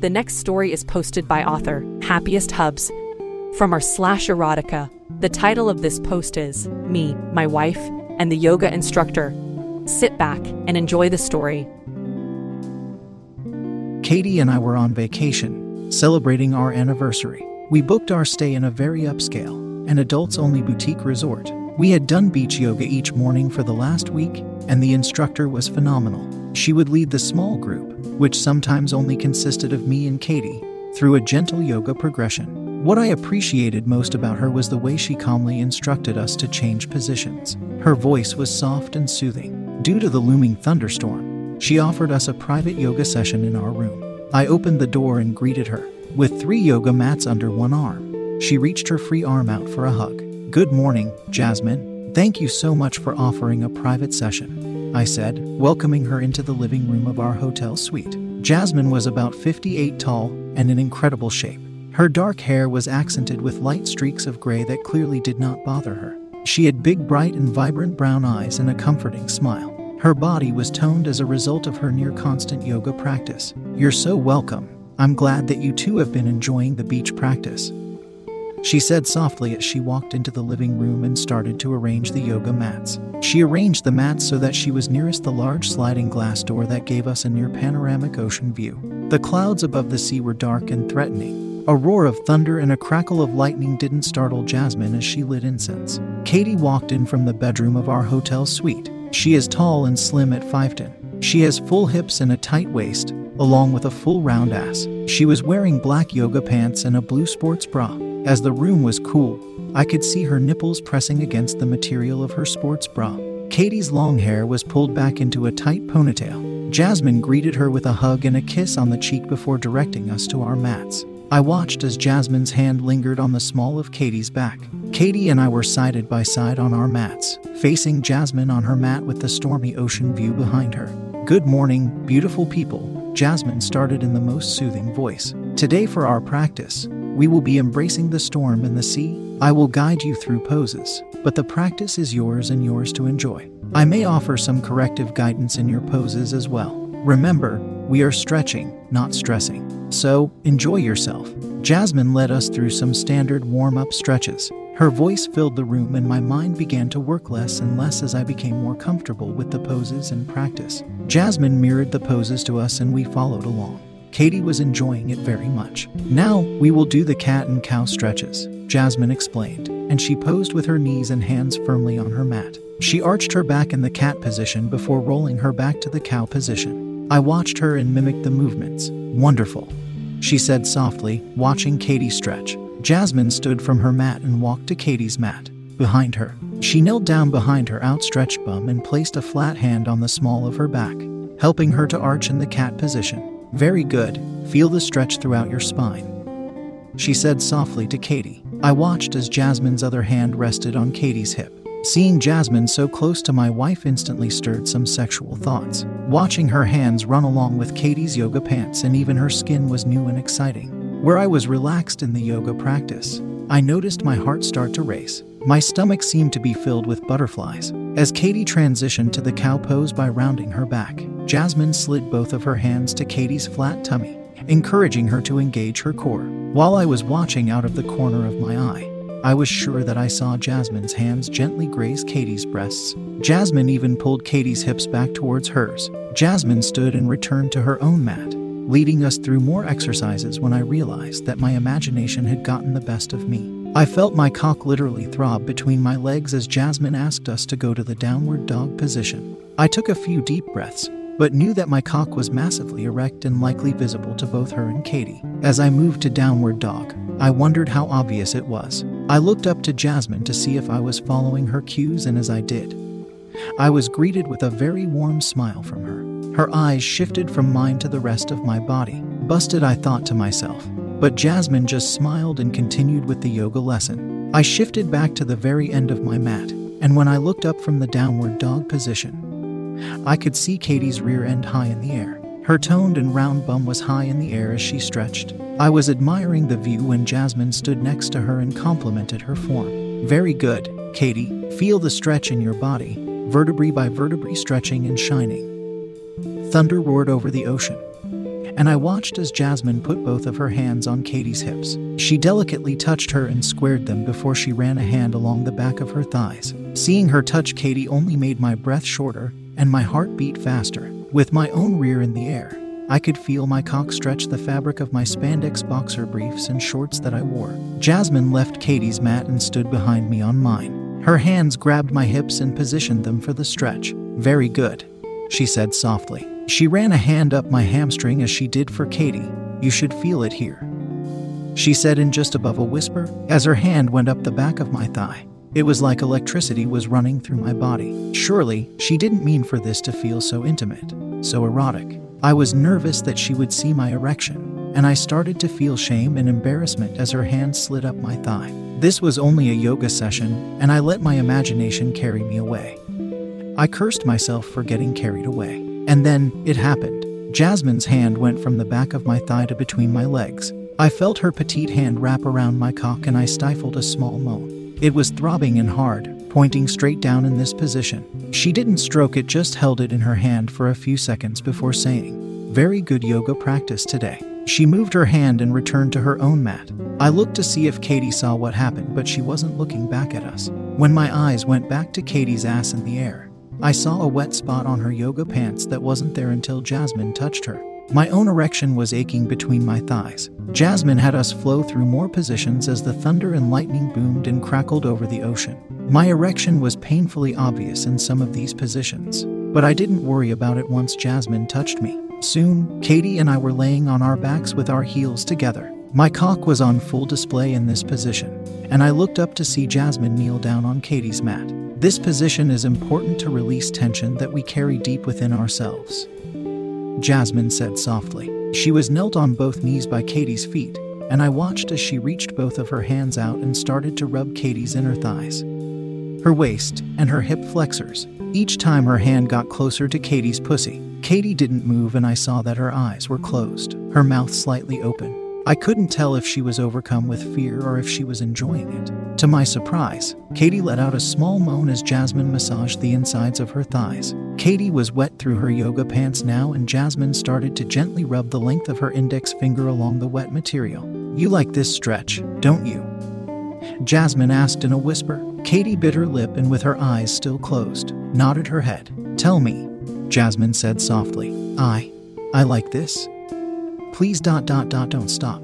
The next story is posted by author Happiest Hubs from our slash erotica. The title of this post is Me, My Wife, and the Yoga Instructor. Sit back and enjoy the story. Katie and I were on vacation, celebrating our anniversary. We booked our stay in a very upscale, an adults only boutique resort. We had done beach yoga each morning for the last week, and the instructor was phenomenal. She would lead the small group, which sometimes only consisted of me and Katie, through a gentle yoga progression. What I appreciated most about her was the way she calmly instructed us to change positions. Her voice was soft and soothing. Due to the looming thunderstorm, she offered us a private yoga session in our room. I opened the door and greeted her. With three yoga mats under one arm, she reached her free arm out for a hug. Good morning, Jasmine. Thank you so much for offering a private session. I said, welcoming her into the living room of our hotel suite. Jasmine was about 58 tall and in incredible shape. Her dark hair was accented with light streaks of gray that clearly did not bother her. She had big, bright, and vibrant brown eyes and a comforting smile. Her body was toned as a result of her near constant yoga practice. You're so welcome. I'm glad that you too have been enjoying the beach practice. She said softly as she walked into the living room and started to arrange the yoga mats. She arranged the mats so that she was nearest the large sliding glass door that gave us a near panoramic ocean view. The clouds above the sea were dark and threatening. A roar of thunder and a crackle of lightning didn't startle Jasmine as she lit incense. Katie walked in from the bedroom of our hotel suite. She is tall and slim at 5'10. She has full hips and a tight waist, along with a full round ass. She was wearing black yoga pants and a blue sports bra. As the room was cool, I could see her nipples pressing against the material of her sports bra. Katie's long hair was pulled back into a tight ponytail. Jasmine greeted her with a hug and a kiss on the cheek before directing us to our mats. I watched as Jasmine's hand lingered on the small of Katie's back. Katie and I were sided by side on our mats, facing Jasmine on her mat with the stormy ocean view behind her. Good morning, beautiful people, Jasmine started in the most soothing voice. Today, for our practice, we will be embracing the storm and the sea. I will guide you through poses, but the practice is yours and yours to enjoy. I may offer some corrective guidance in your poses as well. Remember, we are stretching, not stressing. So, enjoy yourself. Jasmine led us through some standard warm up stretches. Her voice filled the room, and my mind began to work less and less as I became more comfortable with the poses and practice. Jasmine mirrored the poses to us, and we followed along. Katie was enjoying it very much. Now we will do the cat and cow stretches, Jasmine explained, and she posed with her knees and hands firmly on her mat. She arched her back in the cat position before rolling her back to the cow position. I watched her and mimicked the movements. Wonderful, she said softly, watching Katie stretch. Jasmine stood from her mat and walked to Katie's mat, behind her. She knelt down behind her outstretched bum and placed a flat hand on the small of her back, helping her to arch in the cat position. Very good. Feel the stretch throughout your spine. She said softly to Katie. I watched as Jasmine's other hand rested on Katie's hip. Seeing Jasmine so close to my wife instantly stirred some sexual thoughts. Watching her hands run along with Katie's yoga pants and even her skin was new and exciting. Where I was relaxed in the yoga practice, I noticed my heart start to race. My stomach seemed to be filled with butterflies. As Katie transitioned to the cow pose by rounding her back, Jasmine slid both of her hands to Katie's flat tummy, encouraging her to engage her core. While I was watching out of the corner of my eye, I was sure that I saw Jasmine's hands gently graze Katie's breasts. Jasmine even pulled Katie's hips back towards hers. Jasmine stood and returned to her own mat, leading us through more exercises when I realized that my imagination had gotten the best of me. I felt my cock literally throb between my legs as Jasmine asked us to go to the downward dog position. I took a few deep breaths, but knew that my cock was massively erect and likely visible to both her and Katie. As I moved to downward dog, I wondered how obvious it was. I looked up to Jasmine to see if I was following her cues, and as I did, I was greeted with a very warm smile from her. Her eyes shifted from mine to the rest of my body. Busted, I thought to myself. But Jasmine just smiled and continued with the yoga lesson. I shifted back to the very end of my mat, and when I looked up from the downward dog position, I could see Katie's rear end high in the air. Her toned and round bum was high in the air as she stretched. I was admiring the view when Jasmine stood next to her and complimented her form. Very good, Katie. Feel the stretch in your body, vertebrae by vertebrae stretching and shining. Thunder roared over the ocean and I watched as Jasmine put both of her hands on Katie's hips. She delicately touched her and squared them before she ran a hand along the back of her thighs. Seeing her touch Katie only made my breath shorter and my heart beat faster. With my own rear in the air, I could feel my cock stretch the fabric of my spandex boxer briefs and shorts that I wore. Jasmine left Katie's mat and stood behind me on mine. Her hands grabbed my hips and positioned them for the stretch. Very good, she said softly. She ran a hand up my hamstring as she did for Katie. You should feel it here. She said in just above a whisper as her hand went up the back of my thigh. It was like electricity was running through my body. Surely, she didn't mean for this to feel so intimate, so erotic. I was nervous that she would see my erection, and I started to feel shame and embarrassment as her hand slid up my thigh. This was only a yoga session, and I let my imagination carry me away. I cursed myself for getting carried away. And then it happened. Jasmine's hand went from the back of my thigh to between my legs. I felt her petite hand wrap around my cock and I stifled a small moan. It was throbbing and hard, pointing straight down in this position. She didn't stroke it, just held it in her hand for a few seconds before saying, Very good yoga practice today. She moved her hand and returned to her own mat. I looked to see if Katie saw what happened, but she wasn't looking back at us. When my eyes went back to Katie's ass in the air, I saw a wet spot on her yoga pants that wasn't there until Jasmine touched her. My own erection was aching between my thighs. Jasmine had us flow through more positions as the thunder and lightning boomed and crackled over the ocean. My erection was painfully obvious in some of these positions, but I didn't worry about it once Jasmine touched me. Soon, Katie and I were laying on our backs with our heels together. My cock was on full display in this position, and I looked up to see Jasmine kneel down on Katie's mat. This position is important to release tension that we carry deep within ourselves. Jasmine said softly. She was knelt on both knees by Katie's feet, and I watched as she reached both of her hands out and started to rub Katie's inner thighs, her waist, and her hip flexors. Each time her hand got closer to Katie's pussy, Katie didn't move, and I saw that her eyes were closed, her mouth slightly open. I couldn't tell if she was overcome with fear or if she was enjoying it. To my surprise, Katie let out a small moan as Jasmine massaged the insides of her thighs. Katie was wet through her yoga pants now, and Jasmine started to gently rub the length of her index finger along the wet material. You like this stretch, don't you? Jasmine asked in a whisper. Katie bit her lip and, with her eyes still closed, nodded her head. Tell me, Jasmine said softly. I. I like this. Please dot dot dot don't stop.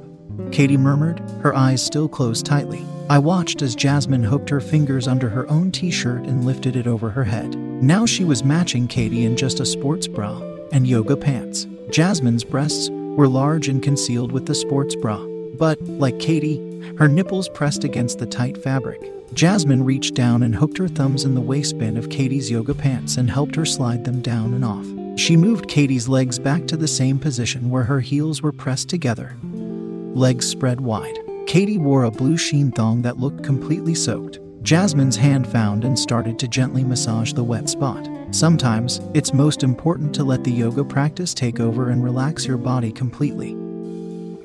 Katie murmured, her eyes still closed tightly. I watched as Jasmine hooked her fingers under her own t shirt and lifted it over her head. Now she was matching Katie in just a sports bra and yoga pants. Jasmine's breasts were large and concealed with the sports bra, but, like Katie, her nipples pressed against the tight fabric. Jasmine reached down and hooked her thumbs in the waistband of Katie's yoga pants and helped her slide them down and off. She moved Katie's legs back to the same position where her heels were pressed together, legs spread wide. Katie wore a blue sheen thong that looked completely soaked. Jasmine's hand found and started to gently massage the wet spot. Sometimes, it's most important to let the yoga practice take over and relax your body completely.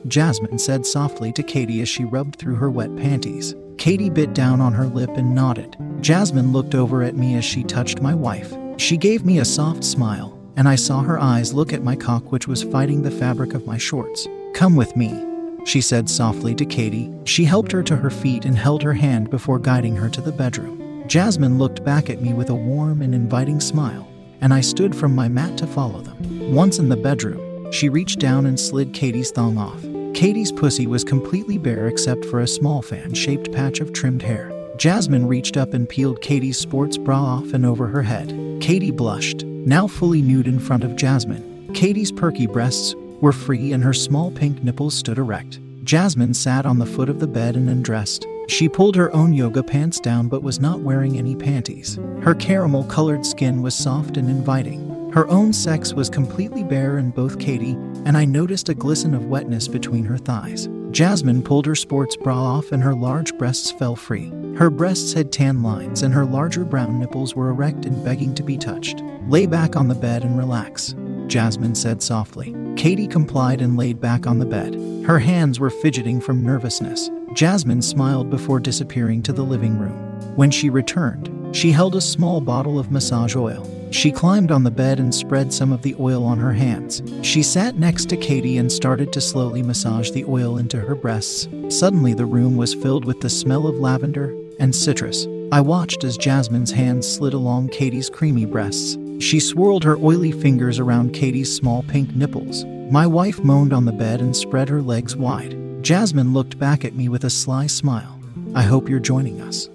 Jasmine said softly to Katie as she rubbed through her wet panties. Katie bit down on her lip and nodded. Jasmine looked over at me as she touched my wife. She gave me a soft smile and I saw her eyes look at my cock, which was fighting the fabric of my shorts. Come with me, she said softly to Katie. She helped her to her feet and held her hand before guiding her to the bedroom. Jasmine looked back at me with a warm and inviting smile, and I stood from my mat to follow them. Once in the bedroom, she reached down and slid Katie's thong off. Katie's pussy was completely bare except for a small fan shaped patch of trimmed hair. Jasmine reached up and peeled Katie's sports bra off and over her head. Katie blushed, now fully nude in front of Jasmine. Katie's perky breasts were free and her small pink nipples stood erect. Jasmine sat on the foot of the bed and undressed. She pulled her own yoga pants down but was not wearing any panties. Her caramel colored skin was soft and inviting. Her own sex was completely bare in both Katie, and I noticed a glisten of wetness between her thighs. Jasmine pulled her sports bra off and her large breasts fell free. Her breasts had tan lines and her larger brown nipples were erect and begging to be touched. Lay back on the bed and relax, Jasmine said softly. Katie complied and laid back on the bed. Her hands were fidgeting from nervousness. Jasmine smiled before disappearing to the living room. When she returned, she held a small bottle of massage oil. She climbed on the bed and spread some of the oil on her hands. She sat next to Katie and started to slowly massage the oil into her breasts. Suddenly, the room was filled with the smell of lavender and citrus. I watched as Jasmine's hands slid along Katie's creamy breasts. She swirled her oily fingers around Katie's small pink nipples. My wife moaned on the bed and spread her legs wide. Jasmine looked back at me with a sly smile. I hope you're joining us.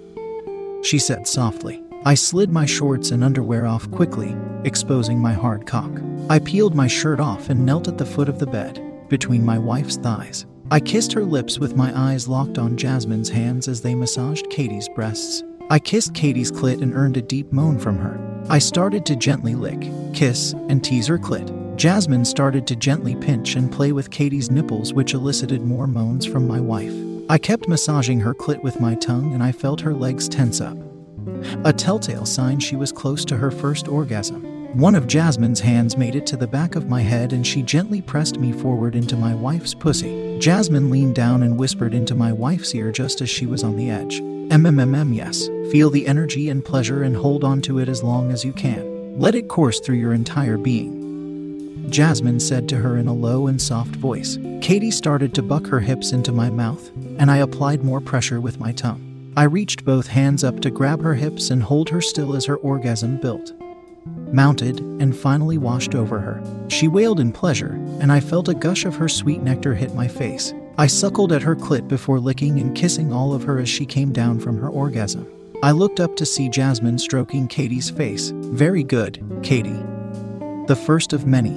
She said softly. I slid my shorts and underwear off quickly, exposing my hard cock. I peeled my shirt off and knelt at the foot of the bed, between my wife's thighs. I kissed her lips with my eyes locked on Jasmine's hands as they massaged Katie's breasts. I kissed Katie's clit and earned a deep moan from her. I started to gently lick, kiss, and tease her clit. Jasmine started to gently pinch and play with Katie's nipples, which elicited more moans from my wife. I kept massaging her clit with my tongue and I felt her legs tense up. A telltale sign she was close to her first orgasm. One of Jasmine's hands made it to the back of my head and she gently pressed me forward into my wife's pussy. Jasmine leaned down and whispered into my wife's ear just as she was on the edge. MMMM, yes. Feel the energy and pleasure and hold on to it as long as you can. Let it course through your entire being. Jasmine said to her in a low and soft voice. Katie started to buck her hips into my mouth, and I applied more pressure with my tongue. I reached both hands up to grab her hips and hold her still as her orgasm built. Mounted and finally washed over her. She wailed in pleasure, and I felt a gush of her sweet nectar hit my face. I suckled at her clit before licking and kissing all of her as she came down from her orgasm. I looked up to see Jasmine stroking Katie's face. Very good, Katie. The first of many.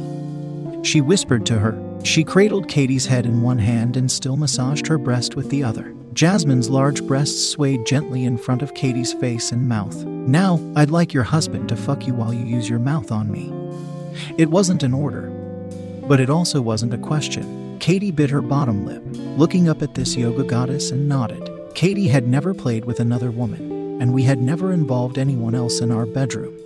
She whispered to her. She cradled Katie's head in one hand and still massaged her breast with the other. Jasmine's large breasts swayed gently in front of Katie's face and mouth. Now, I'd like your husband to fuck you while you use your mouth on me. It wasn't an order, but it also wasn't a question. Katie bit her bottom lip, looking up at this yoga goddess, and nodded. Katie had never played with another woman, and we had never involved anyone else in our bedroom.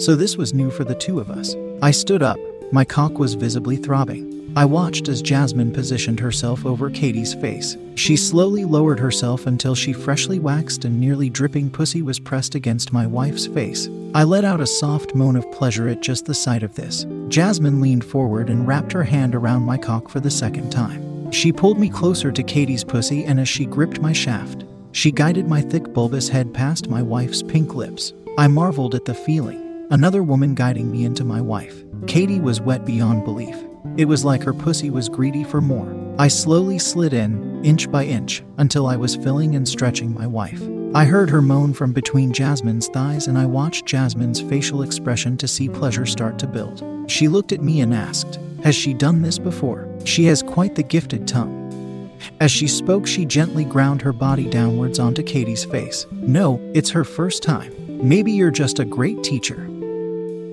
So this was new for the two of us. I stood up, my cock was visibly throbbing. I watched as Jasmine positioned herself over Katie's face. She slowly lowered herself until she freshly waxed and nearly dripping pussy was pressed against my wife's face. I let out a soft moan of pleasure at just the sight of this. Jasmine leaned forward and wrapped her hand around my cock for the second time. She pulled me closer to Katie's pussy, and as she gripped my shaft, she guided my thick bulbous head past my wife's pink lips. I marveled at the feeling. Another woman guiding me into my wife. Katie was wet beyond belief. It was like her pussy was greedy for more. I slowly slid in, inch by inch, until I was filling and stretching my wife. I heard her moan from between Jasmine's thighs, and I watched Jasmine's facial expression to see pleasure start to build. She looked at me and asked, Has she done this before? She has quite the gifted tongue. As she spoke, she gently ground her body downwards onto Katie's face. No, it's her first time. Maybe you're just a great teacher.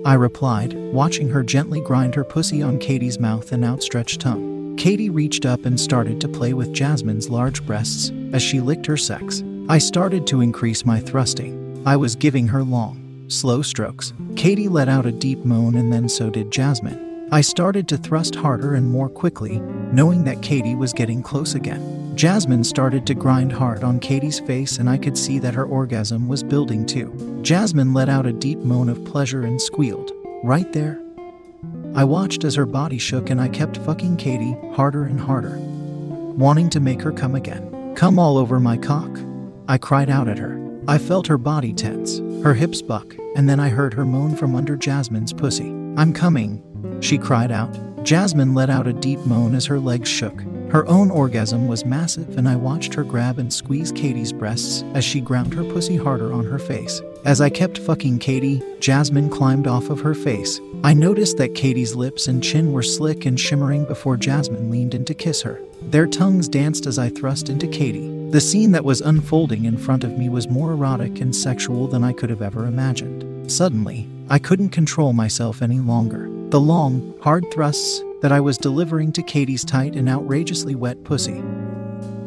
I replied, watching her gently grind her pussy on Katie's mouth and outstretched tongue. Katie reached up and started to play with Jasmine's large breasts as she licked her sex. I started to increase my thrusting. I was giving her long, slow strokes. Katie let out a deep moan and then so did Jasmine. I started to thrust harder and more quickly, knowing that Katie was getting close again. Jasmine started to grind hard on Katie's face, and I could see that her orgasm was building too. Jasmine let out a deep moan of pleasure and squealed. Right there. I watched as her body shook, and I kept fucking Katie harder and harder, wanting to make her come again. Come all over my cock. I cried out at her. I felt her body tense, her hips buck, and then I heard her moan from under Jasmine's pussy. I'm coming, she cried out. Jasmine let out a deep moan as her legs shook. Her own orgasm was massive, and I watched her grab and squeeze Katie's breasts as she ground her pussy harder on her face. As I kept fucking Katie, Jasmine climbed off of her face. I noticed that Katie's lips and chin were slick and shimmering before Jasmine leaned in to kiss her. Their tongues danced as I thrust into Katie. The scene that was unfolding in front of me was more erotic and sexual than I could have ever imagined. Suddenly, I couldn't control myself any longer. The long, hard thrusts that I was delivering to Katie's tight and outrageously wet pussy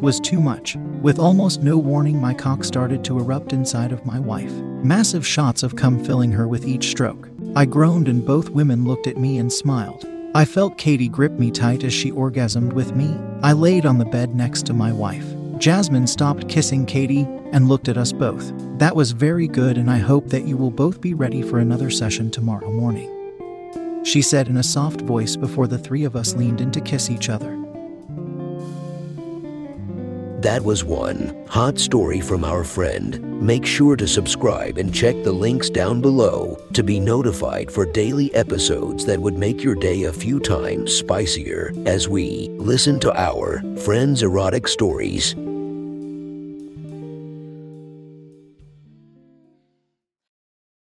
was too much. With almost no warning, my cock started to erupt inside of my wife. Massive shots of cum filling her with each stroke. I groaned, and both women looked at me and smiled. I felt Katie grip me tight as she orgasmed with me. I laid on the bed next to my wife. Jasmine stopped kissing Katie and looked at us both. That was very good, and I hope that you will both be ready for another session tomorrow morning. She said in a soft voice before the three of us leaned in to kiss each other. That was one hot story from our friend. Make sure to subscribe and check the links down below to be notified for daily episodes that would make your day a few times spicier as we listen to our friends' erotic stories.